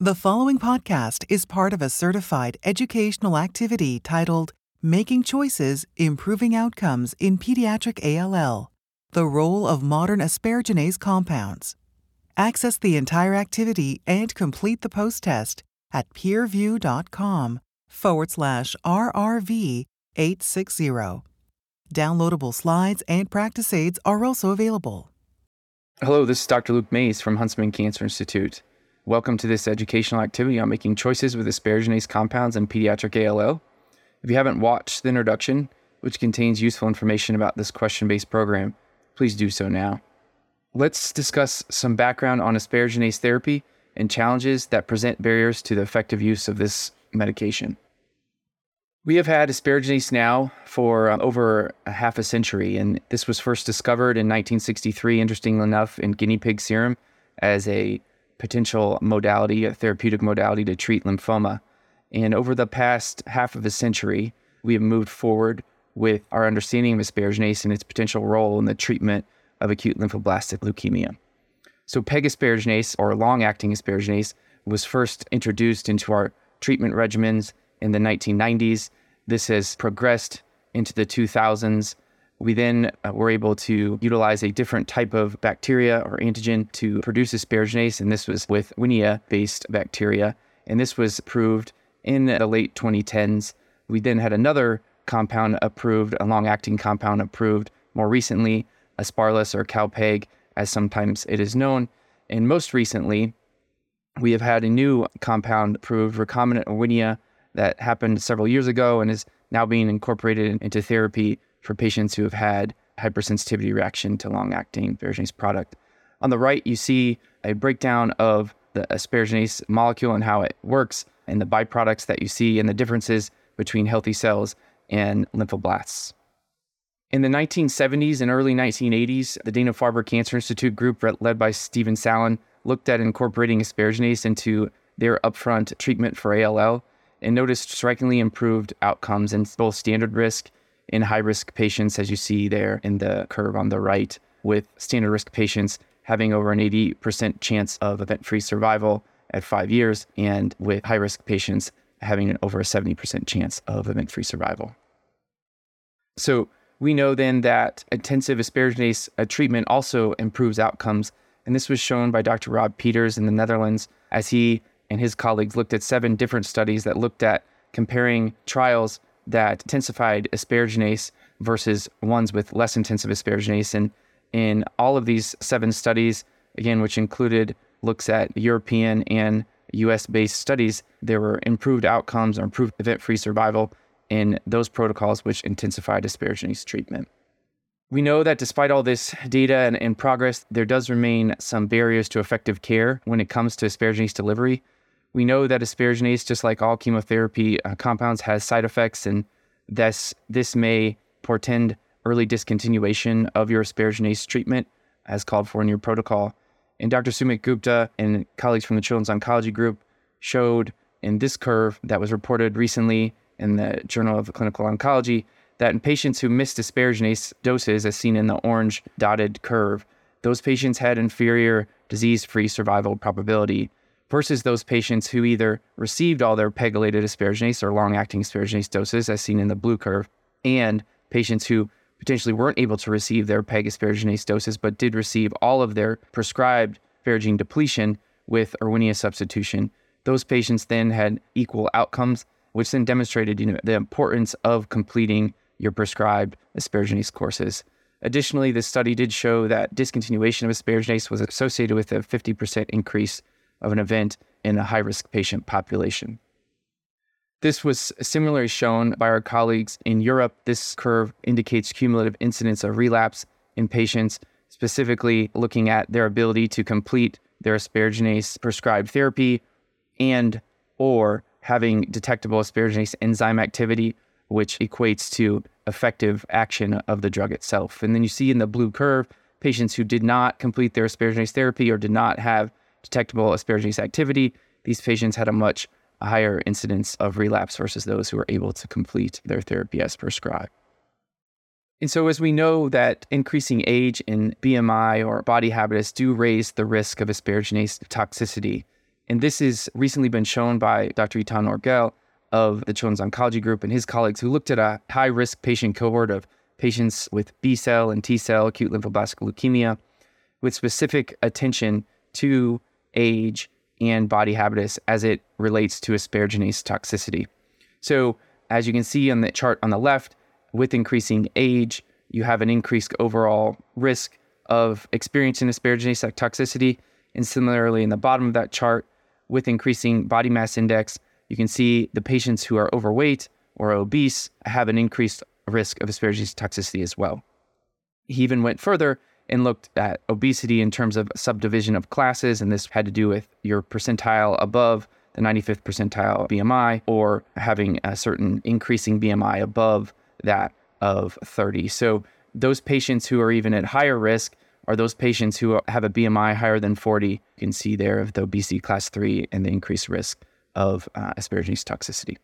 The following podcast is part of a certified educational activity titled Making Choices Improving Outcomes in Pediatric ALL The Role of Modern Asparaginase Compounds. Access the entire activity and complete the post test at peerview.com forward slash RRV 860. Downloadable slides and practice aids are also available. Hello, this is Dr. Luke Maese from Huntsman Cancer Institute. Welcome to this educational activity on making choices with asparaginase compounds and pediatric ALL. If you haven't watched the introduction, which contains useful information about this question based program, please do so now. Let's discuss some background on asparaginase therapy and challenges that present barriers to the effective use of this medication. We have had asparaginase now for uh, over a half a century, and this was first discovered in 1963, interestingly enough, in guinea pig serum as a potential modality, a therapeutic modality to treat lymphoma. And over the past half of a century, we have moved forward with our understanding of asparaginase and its potential role in the treatment of acute lymphoblastic leukemia. So, PEG asparaginase, or long acting asparaginase, was first introduced into our treatment regimens in the 1990s. This has progressed into the 2000s we then uh, were able to utilize a different type of bacteria or antigen to produce asparaginase, and this was with Erwinia based bacteria. And this was approved in the late 2010s. We then had another compound approved, a long acting compound approved more recently, Asparlas or Calpeg, as sometimes it is known. And most recently, we have had a new compound approved, recombinant Erwinia, that happened several years ago and is now being incorporated into therapy for patients who have had hypersensitivity reaction to long acting asparaginase product. On the right, you see a breakdown of the asparaginase molecule and how it works, and the byproducts that you see, and the differences between healthy cells and lymphoblasts. In the 1970s and early 1980s, the Dana Farber Cancer Institute group, led by Stephen Sallan, looked at incorporating asparaginase into their upfront treatment for ALL and noticed strikingly improved outcomes in both standard risk in high risk patients, as you see there in the curve on the right, with standard risk patients having over an 80% chance of event free survival at five years, and with high risk patients having an over a 70% chance of event free survival. So, we know then that intensive asparaginase uh, treatment also improves outcomes. And this was shown by Dr. Rob Pieters in the Netherlands as he and his colleagues looked at seven different studies that looked at comparing trials that intensified asparaginase versus ones with less intensive asparaginase. And in all of these seven studies, again, which included looks at European and US based studies, there were improved outcomes or improved event free survival in those protocols which intensified asparaginase treatment. We know that despite all this data and, and, progress, there does remain some barriers to effective care when it comes to asparaginase delivery. We know that asparaginase, just like all chemotherapy uh, compounds, has side effects, and this, this may portend early discontinuation of your asparaginase treatment as called for in your protocol. And Dr. Sumit Gupta and colleagues from the Children's Oncology Group showed in this curve that was reported recently in the Journal of Clinical Oncology that in patients who missed asparaginase doses, as seen in the orange dotted curve, those patients had inferior disease free survival probability versus those patients who either received all their pegylated asparaginase or long acting asparaginase doses, as seen in the blue curve, and patients who potentially weren't able to receive their PEG asparaginase doses but did receive all of their prescribed asparagine depletion with Erwinia substitution. Those patients then had equal outcomes, which then demonstrated you know, the importance of completing your prescribed asparaginase courses. Additionally, this study did show that discontinuation of asparaginase was associated with a 50% increase of an event in a high risk patient population. This was similarly shown by our colleagues in Europe. This curve indicates cumulative incidence of relapse in patients, specifically looking at their ability to complete their asparaginase prescribed therapy and or having detectable asparaginase enzyme activity, which equates to effective action of the drug itself. And then you see in the blue curve patients who did not complete their asparaginase therapy or did not have detectable asparaginase activity, these patients had a much higher incidence of relapse versus those who were able to complete their therapy as prescribed. And so, as we know that increasing age and BMI or body habitus do raise the risk of asparaginase toxicity, And this has recently been shown by Dr. Etan Orgel of the Children's Oncology Group and his colleagues who looked at a high risk patient cohort of patients with B cell and T cell acute lymphoblastic leukemia with specific attention to age and body habitus as it relates to asparaginase toxicity. So, as you can see on the chart on the left, with increasing age, you have an increased overall risk of experiencing asparaginase toxicity. And similarly, in the bottom of that chart, with increasing body mass index, you can see the patients who are overweight or obese have an increased risk of asparaginase toxicity as well. He even went further and looked at obesity in terms of subdivision of classes, and this had to do with your percentile above the 95th percentile BMI or having a certain increasing BMI above that of 30. So those patients who are even at higher risk are those patients who have a BMI higher than 40. You can see there of the obesity class 3 and the increased risk of uh, asparaginase toxicity.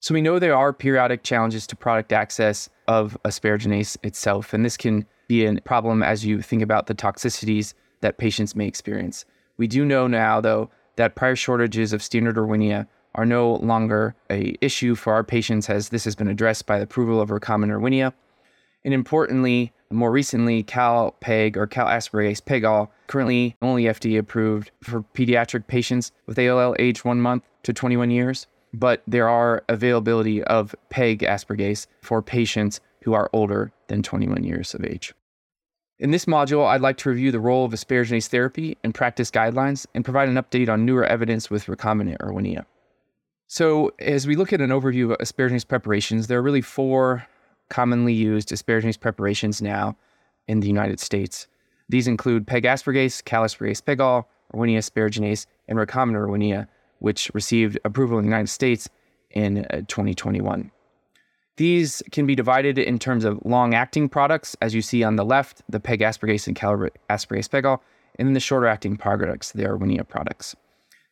So we know there are periodic challenges to product access of asparaginase itself, and this can be a problem as you think about the toxicities that patients may experience. We do know now, though, that prior shortages of standard Erwinia are no longer a issue for our patients as this has been addressed by the approval of recombinant Erwinia. And importantly, more recently, CalPEG or Calaspargase Pegol, currently only FDA approved for pediatric patients with ALL age one month to 21 years. But there are availability of pegaspargase for patients who are older than 21 years of age. In this module, I'd like to review the role of asparaginase therapy and practice guidelines and provide an update on newer evidence with recombinant Erwinia. So, as we look at an overview of asparaginase preparations, there are really four commonly used asparaginase preparations now in the United States. These include pegaspargase, Cal asparagase pegol, Erwinia asparaginase, and recombinant Erwinia, which received approval in the United States in uh, 2021. These can be divided in terms of long acting products, as you see on the left, the pegaspargase and Cal asparagase pegol, and then the shorter acting products, the Erwinia products.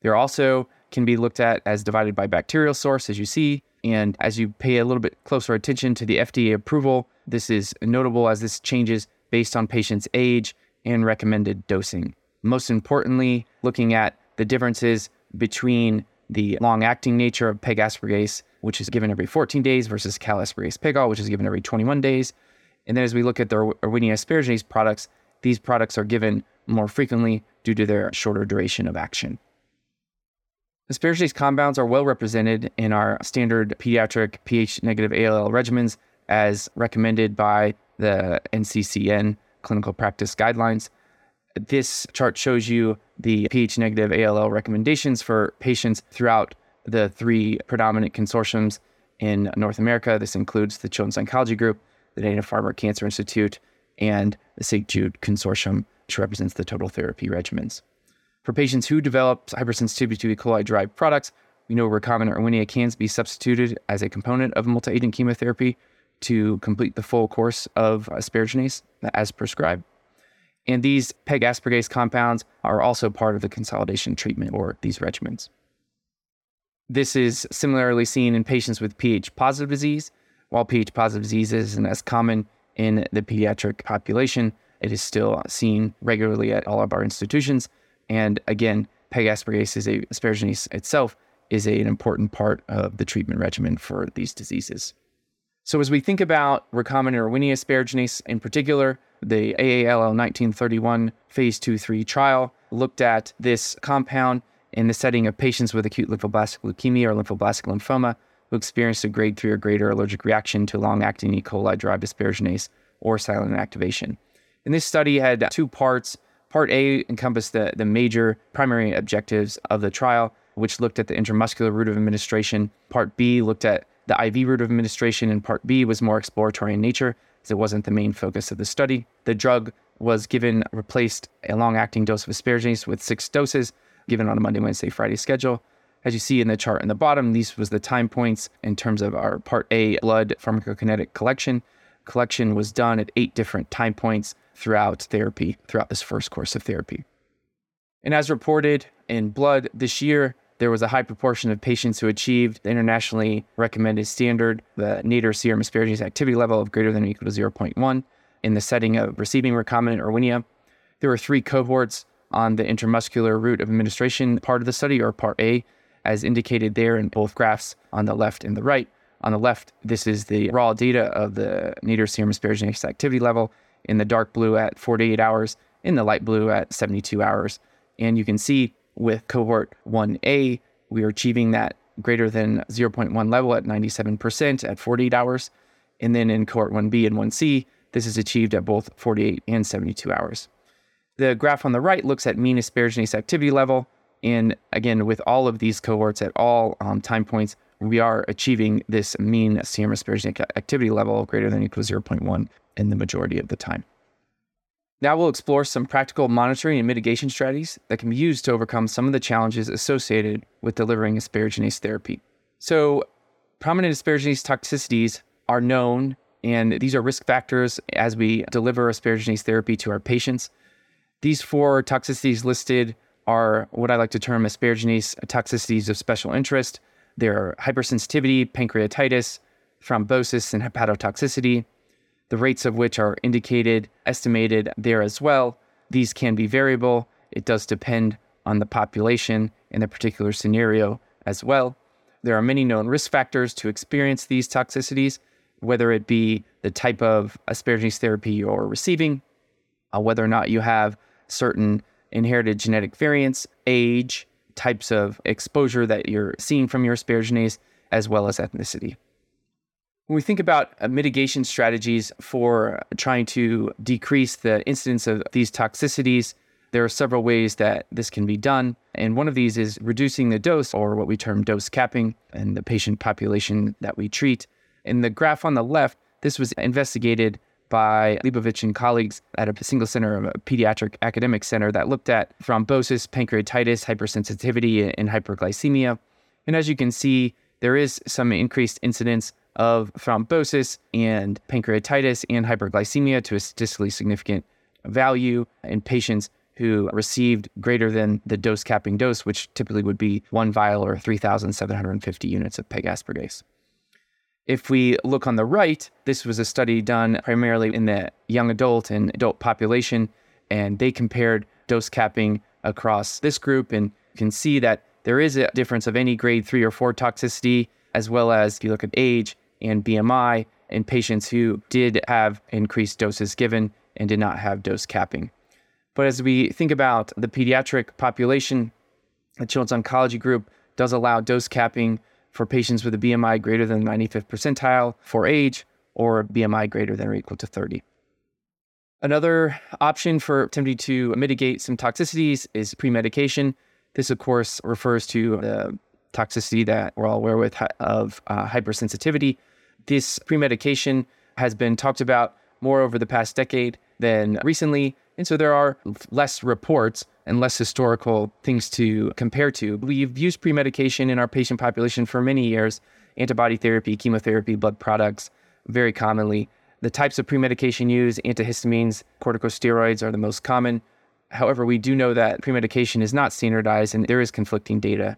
There also can be looked at as divided by bacterial source, as you see. And as you pay a little bit closer attention to the FDA approval, this is notable as this changes based on patient's age and recommended dosing. Most importantly, looking at the differences between the long acting nature of pegaspargase, which is given every 14 days, versus Cal pegol, which is given every 21 days. And then as we look at the Erwinia asparaginase products, these products are given more frequently due to their shorter duration of action. Asparaginase compounds are well represented in our standard pediatric pH negative ALL regimens as recommended by the NCCN clinical practice guidelines. This chart shows you the pH negative ALL recommendations for patients throughout the three predominant consortiums in North America. This includes the Children's Oncology Group, the Dana Farber Cancer Institute, and the St. Jude Consortium, which represents the total therapy regimens. For patients who develop hypersensitivity to E. coli derived products, we know recombinant Erwinia can be substituted as a component of multi agent chemotherapy to complete the full course of asparaginase as prescribed. And these pegaspargase compounds are also part of the consolidation treatment or these regimens. This is similarly seen in patients with pH positive disease. While pH positive disease isn't as common in the pediatric population, it is still seen regularly at all of our institutions. And again, pegaspargase is a asparaginase itself is a, an important part of the treatment regimen for these diseases. So as we think about recombinant Erwinia asparaginase in particular, the AALL 1931 phase 2-3 trial looked at this compound in the setting of patients with acute lymphoblastic leukemia or lymphoblastic lymphoma who experienced a grade 3 or greater allergic reaction to long-acting E. coli derived asparaginase or silent activation. And this study had two parts. Part A encompassed the, the major primary objectives of the trial, which looked at the intramuscular route of administration. Part B looked at the IV route of administration, in Part B was more exploratory in nature, as it wasn't the main focus of the study. The drug was given, replaced a long acting dose of asparaginase with six doses, given on a Monday, Wednesday, Friday schedule. As you see in the chart in the bottom, these was the time points in terms of our Part A blood pharmacokinetic collection. Collection was done at eight different time points throughout therapy, throughout this first course of therapy. And as reported in blood this year, there was a high proportion of patients who achieved the internationally recommended standard, the nadir serum asparaginase activity level of greater than or equal to 0.1 in the setting of receiving recombinant Erwinia. There were three cohorts on the intramuscular route of administration part of the study, or part A, as indicated there in both graphs on the left and the right. On the left, this is the raw data of the nadir serum asparaginase activity level in the dark blue at 48 hours, in the light blue at 72 hours. And you can see with cohort 1A, we are achieving that greater than 0.1 level at 97% at 48 hours. And then in cohort 1B and 1C, this is achieved at both 48 and 72 hours. The graph on the right looks at mean asparaginase activity level. And again, with all of these cohorts at all um, time points, we are achieving this mean serum asparaginase activity level greater than or equal to 0.1 in the majority of the time. Now we'll explore some practical monitoring and mitigation strategies that can be used to overcome some of the challenges associated with delivering asparaginase therapy. So, prominent asparaginase toxicities are known, and these are risk factors as we deliver asparaginase therapy to our patients. These four toxicities listed are what I like to term asparaginase toxicities of special interest. They're hypersensitivity, pancreatitis, thrombosis, and hepatotoxicity the rates of which are indicated, estimated there as well. These can be variable. It does depend on the population in the particular scenario as well. There are many known risk factors to experience these toxicities, whether it be the type of asparaginase therapy you're receiving, uh, whether or not you have certain inherited genetic variants, age, types of exposure that you're seeing from your asparaginase, as well as ethnicity. When we think about uh, mitigation strategies for trying to decrease the incidence of these toxicities, there are several ways that this can be done. And one of these is reducing the dose, or what we term dose capping, in the patient population that we treat. In the graph on the left, this was investigated by Leibovich and colleagues at a single center, a pediatric academic center that looked at thrombosis, pancreatitis, hypersensitivity, and hyperglycemia. And as you can see, there is some increased incidence of thrombosis and pancreatitis and hyperglycemia to a statistically significant value in patients who received greater than the dose capping dose, which typically would be one vial or 3,750 units of pegaspargase. If we look on the right, this was a study done primarily in the young adult and adult population, and they compared dose capping across this group. And you can see that there is a difference of any grade three or four toxicity, as well as if you look at age and BMI in patients who did have increased doses given and did not have dose capping. But as we think about the pediatric population, the Children's Oncology Group does allow dose capping for patients with a BMI greater than 95th percentile for age or BMI greater than or equal to 30. Another option for attempting to mitigate some toxicities is pre-medication. This, of course, refers to the toxicity that we're all aware with of uh, hypersensitivity. This pre-medication has been talked about more over the past decade than recently, and so there are less reports and less historical things to compare to. We've used pre-medication in our patient population for many years, antibody therapy, chemotherapy, blood products, very commonly. The types of pre-medication used, antihistamines, corticosteroids are the most common. However, we do know that pre-medication is not standardized and there is conflicting data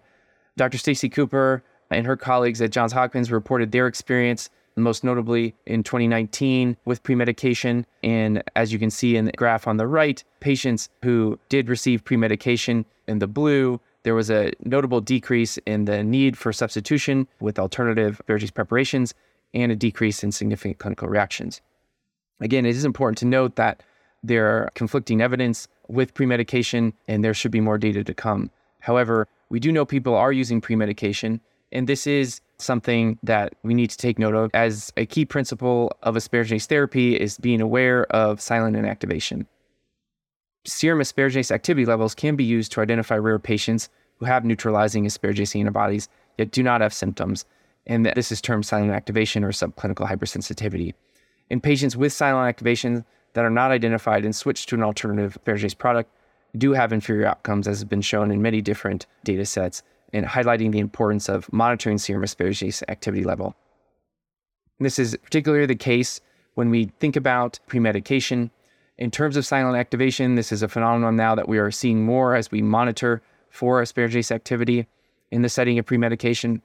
Dr. Stacy Cooper and her colleagues at Johns Hopkins reported their experience, most notably in 2019 with premedication. And as you can see in the graph on the right, patients who did receive premedication in the blue, there was a notable decrease in the need for substitution with alternative asparaginase preparations and a decrease in significant clinical reactions. Again, it is important to note that there are conflicting evidence with premedication and there should be more data to come. However, we do know people are using pre medication, and this is something that we need to take note of as a key principle of asparaginase therapy is being aware of silent inactivation. Serum asparaginase activity levels can be used to identify rare patients who have neutralizing asparaginase antibodies yet do not have symptoms, and this is termed silent activation or subclinical hypersensitivity. In patients with silent activation that are not identified and switched to an alternative asparaginase product, do have inferior outcomes, as has been shown in many different data sets, and highlighting the importance of monitoring serum asparaginase activity level. And this is particularly the case when we think about premedication. In terms of silent activation, this is a phenomenon now that we are seeing more as we monitor for asparaginase activity in the setting of premedication.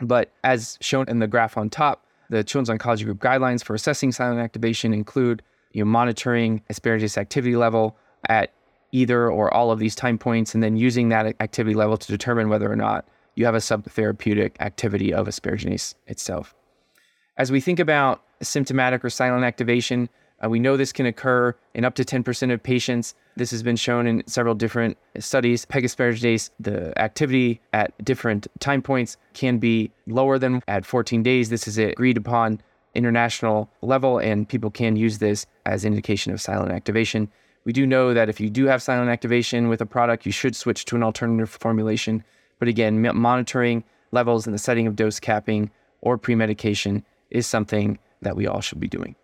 But as shown in the graph on top, the Children's Oncology Group guidelines for assessing silent activation include you know, monitoring asparaginase activity level at either or all of these time points and then using that activity level to determine whether or not you have a subtherapeutic activity of asparaginase itself. As we think about symptomatic or silent activation, uh, we know this can occur in up to 10% of patients. This has been shown in several different studies. Pegasparaginase, the activity at different time points can be lower than at 14 days. This is agreed upon international level, and people can use this as indication of silent activation. We do know that if you do have silent activation with a product, you should switch to an alternative formulation. But again, monitoring levels in the setting of dose capping or pre-medication is something that we all should be doing.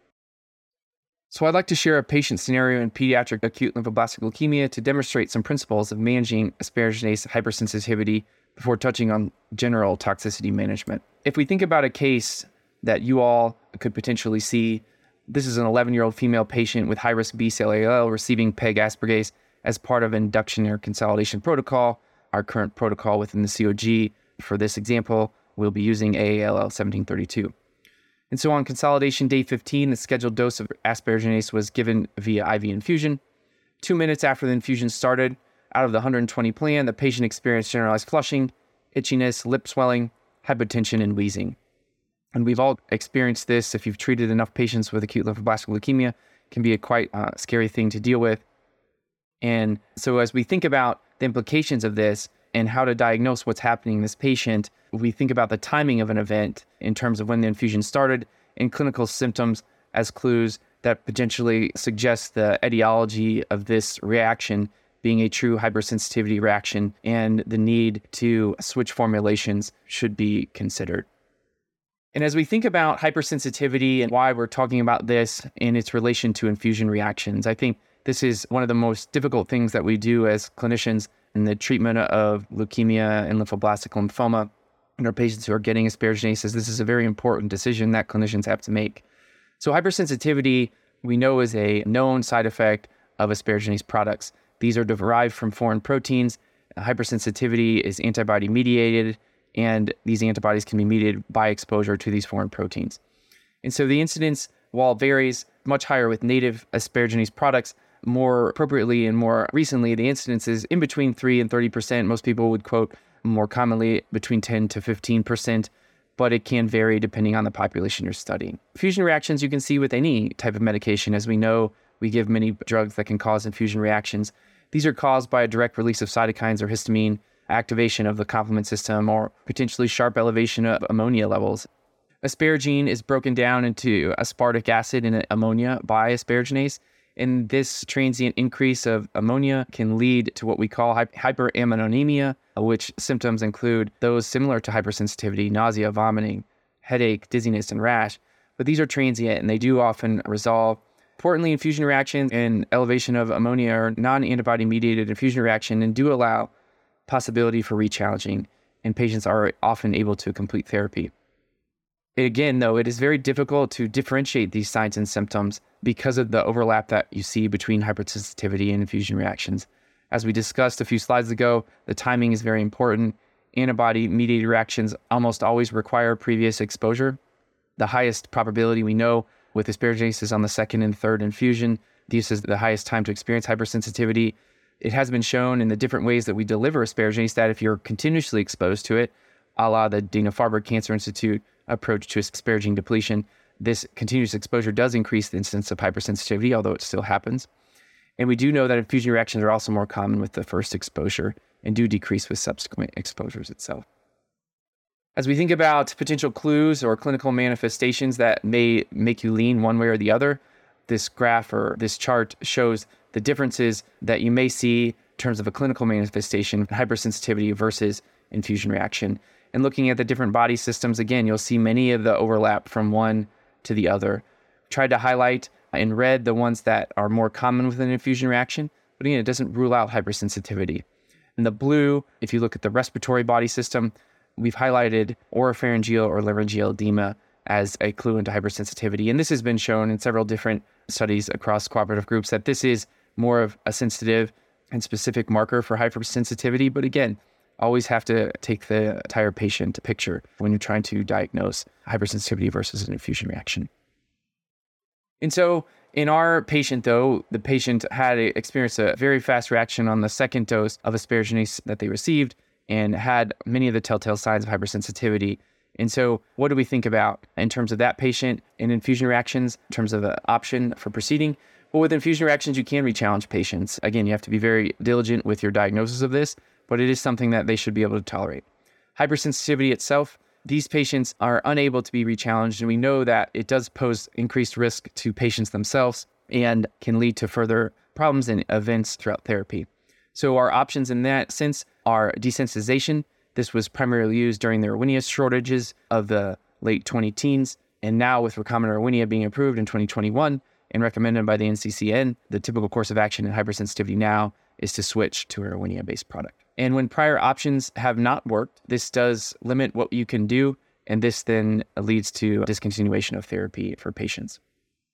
So, I'd like to share a patient scenario in pediatric acute lymphoblastic leukemia to demonstrate some principles of managing asparaginase hypersensitivity before touching on general toxicity management. If we think about a case that you all could potentially see, this is an 11 year old female patient with high risk B cell ALL receiving pegaspargase as part of induction or consolidation protocol. Our current protocol within the COG for this example we'll be using AALL 1732. And so on consolidation day 15, the scheduled dose of asparaginase was given via IV infusion. Two minutes after the infusion started, out of the 120 plan, the patient experienced generalized flushing, itchiness, lip swelling, hypotension, and wheezing. And we've all experienced this if you've treated enough patients with acute lymphoblastic leukemia, can be a quite uh, scary thing to deal with. And so as we think about the implications of this and how to diagnose what's happening in this patient, we think about the timing of an event in terms of when the infusion started and clinical symptoms as clues that potentially suggest the etiology of this reaction being a true hypersensitivity reaction and the need to switch formulations should be considered. And as we think about hypersensitivity and why we're talking about this in its relation to infusion reactions, I think this is one of the most difficult things that we do as clinicians in the treatment of leukemia and lymphoblastic lymphoma in our patients who are getting asparaginases. This is a very important decision that clinicians have to make. So, hypersensitivity, we know, is a known side effect of asparaginase products. These are derived from foreign proteins. Hypersensitivity is antibody mediated, and these antibodies can be mediated by exposure to these foreign proteins. And so the incidence, while varies much higher with native asparaginase products, more appropriately and more recently, the incidence is in between 3 and 30%. Most people would quote more commonly between 10 to 15%, but it can vary depending on the population you're studying. Fusion reactions you can see with any type of medication. As we know, we give many drugs that can cause infusion reactions. These are caused by a direct release of cytokines or histamine, activation of the complement system, or potentially sharp elevation of ammonia levels. Asparagine is broken down into aspartic acid and ammonia by asparaginase, and this transient increase of ammonia can lead to what we call hyperammonemia, which symptoms include those similar to hypersensitivity, nausea, vomiting, headache, dizziness, and rash. But these are transient and they do often resolve. Importantly, infusion reactions and elevation of ammonia are non antibody mediated infusion reaction and do allow possibility for rechallenging, and patients are often able to complete therapy. Again, though, it is very difficult to differentiate these signs and symptoms because of the overlap that you see between hypersensitivity and infusion reactions. As we discussed a few slides ago, the timing is very important. Antibody mediated reactions almost always require previous exposure. The highest probability we know with asparaginase is on the second and third infusion. This is the highest time to experience hypersensitivity. It has been shown in the different ways that we deliver asparaginase that if you're continuously exposed to it, a la the Dana Farber Cancer Institute approach to asparagine depletion, this continuous exposure does increase the incidence of hypersensitivity, although it still happens. And we do know that infusion reactions are also more common with the first exposure and do decrease with subsequent exposures itself. As we think about potential clues or clinical manifestations that may make you lean one way or the other, this graph or this chart shows the differences that you may see in terms of a clinical manifestation, hypersensitivity versus infusion reaction. And looking at the different body systems, again, you'll see many of the overlap from one to the other. Tried to highlight in red the ones that are more common with an infusion reaction, but again, it doesn't rule out hypersensitivity. In the blue, if you look at the respiratory body system, we've highlighted oropharyngeal or laryngeal edema as a clue into hypersensitivity. And this has been shown in several different studies across cooperative groups that this is more of a sensitive and specific marker for hypersensitivity. But again, always have to take the entire patient picture when you're trying to diagnose hypersensitivity versus an infusion reaction. And so, In our patient, though, the patient had experienced a very fast reaction on the second dose of asparaginase that they received and had many of the telltale signs of hypersensitivity. And so, what do we think about in terms of that patient and infusion reactions, in terms of the option for proceeding? Well, with infusion reactions, you can re-challenge patients. Again, you have to be very diligent with your diagnosis of this, but it is something that they should be able to tolerate. Hypersensitivity itself, these patients are unable to be re-challenged, and we know that it does pose increased risk to patients themselves and can lead to further problems and events throughout therapy. So our options in that sense are desensitization. This was primarily used during the Erwinia shortages of the late 20 teens. And now with recombinant Erwinia being approved in 2021 and recommended by the NCCN, the typical course of action in hypersensitivity now is to switch to a Erwinia based product. And when prior options have not worked, this does limit what you can do. And this then leads to discontinuation of therapy for patients.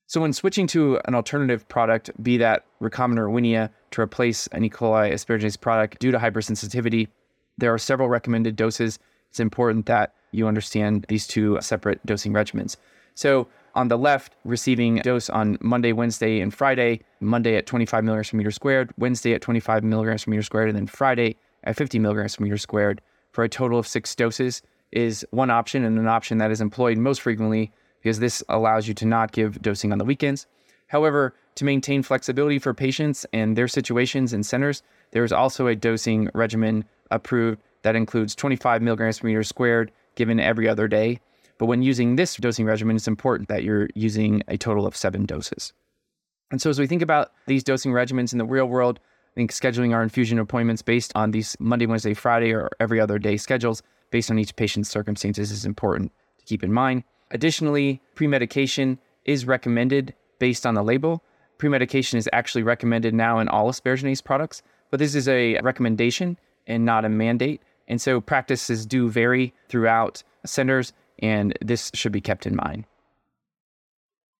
So, when switching to an alternative product, be that recombinant Erwinia to replace an E. coli asparaginase product due to hypersensitivity, there are several recommended doses. It's important that you understand these two separate dosing regimens. So, on the left, receiving dose on Monday, Wednesday, and Friday, Monday at 25 milligrams per meter squared, Wednesday at 25 milligrams per meter squared, and then Friday at 50 milligrams per meter squared for a total of six doses is one option and an option that is employed most frequently because this allows you to not give dosing on the weekends. However, to maintain flexibility for patients and their situations and centers, there is also a dosing regimen approved that includes 25 milligrams per meter squared given every other day. But when using this dosing regimen, it's important that you're using a total of seven doses. And so, as we think about these dosing regimens in the real world, I think scheduling our infusion appointments based on these Monday, Wednesday, Friday, or every other day schedules based on each patient's circumstances is important to keep in mind. Additionally, pre-medication is recommended based on the label. Pre-medication is actually recommended now in all asparaginase products, but this is a recommendation and not a mandate. And so practices do vary throughout centers, and this should be kept in mind.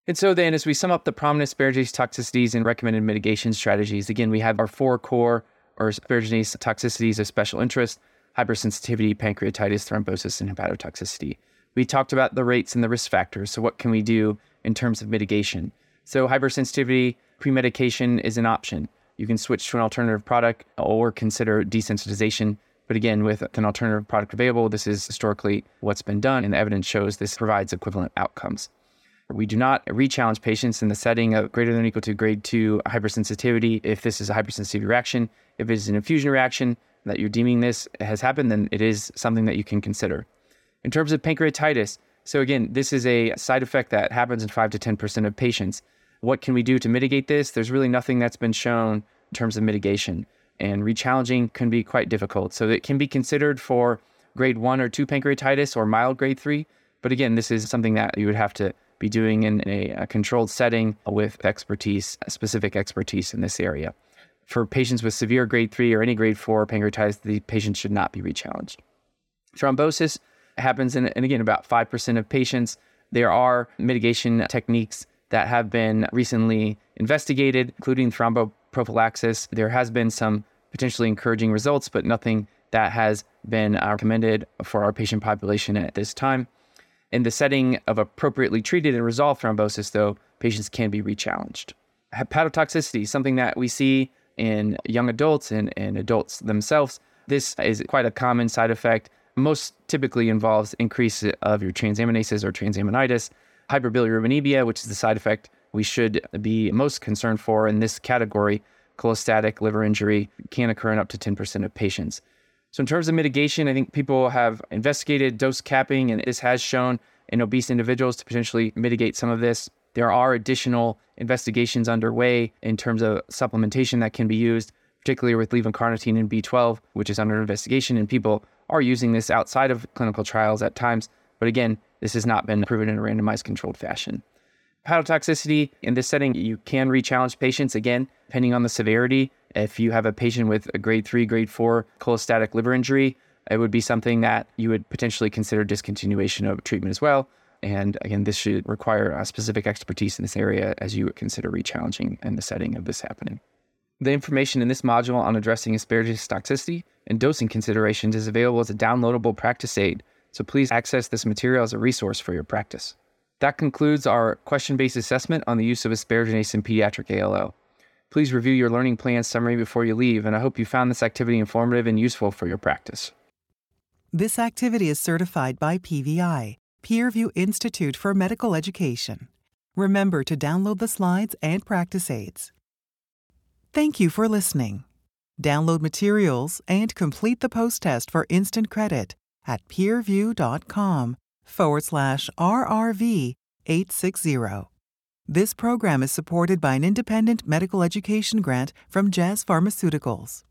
And so then, as we sum up the prominent asparaginase toxicities and recommended mitigation strategies, again, we have our four core or asparaginase toxicities of special interest hypersensitivity, pancreatitis, thrombosis, and hepatotoxicity. We talked about the rates and the risk factors. So, what can we do in terms of mitigation? So, hypersensitivity, pre medication is an option. You can switch to an alternative product or consider desensitization. But again, with an alternative product available, this is historically what's been done, and the evidence shows this provides equivalent outcomes. We do not re-challenge patients in the setting of greater than or equal to grade 2 hypersensitivity if this is a hypersensitivity reaction. If it is an infusion reaction that you're deeming this has happened, then it is something that you can consider. In terms of pancreatitis, so again, this is a side effect that happens in 5 to 10% of patients. What can we do to mitigate this? There's really nothing that's been shown in terms of mitigation, and rechallenging can be quite difficult. So it can be considered for grade 1 or 2 pancreatitis or mild grade 3, but again, this is something that you would have to be doing in a, a controlled setting with expertise, specific expertise in this area. For patients with severe grade 3 or any grade 4 pancreatitis, the patient should not be rechallenged. Thrombosis, happens in, and again, about 5% of patients. There are mitigation techniques that have been recently investigated, including thromboprophylaxis. There has been some potentially encouraging results, but nothing that has been uh, recommended for our patient population at this time. In the setting of appropriately treated and resolved thrombosis, though, patients can be rechallenged. Hepatotoxicity, something that we see in young adults and, and adults themselves. This is quite a common side effect most typically involves increase of your transaminases or transaminitis, hyperbilirubinemia, which is the side effect we should be most concerned for in this category. Cholestatic liver injury can occur in up to 10% of patients. So, in terms of mitigation, I think people have investigated dose capping, and this has shown in obese individuals to potentially mitigate some of this. There are additional investigations underway in terms of supplementation that can be used, particularly with levocarnitine and B12, which is under investigation and people are using this outside of clinical trials at times, but again, this has not been proven in a randomized controlled fashion. Hepatotoxicity in this setting, you can re-challenge patients again, depending on the severity. If you have a patient with a grade three, grade four cholestatic liver injury, it would be something that you would potentially consider discontinuation of treatment as well. And again, this should require a specific expertise in this area as you would consider re-challenging in the setting of this happening. The information in this module on addressing asparaginase toxicity and dosing considerations is available as a downloadable practice aid, so please access this material as a resource for your practice. That concludes our question based assessment on the use of asparaginase in pediatric ALL. Please review your learning plan summary before you leave, and I hope you found this activity informative and useful for your practice. This activity is certified by PVI, Peerview Institute for Medical Education. Remember to download the slides and practice aids. Thank you for listening. Download materials and complete the post test for instant credit at peerview.com forward slash RRV 860. This program is supported by an independent medical education grant from Jazz Pharmaceuticals.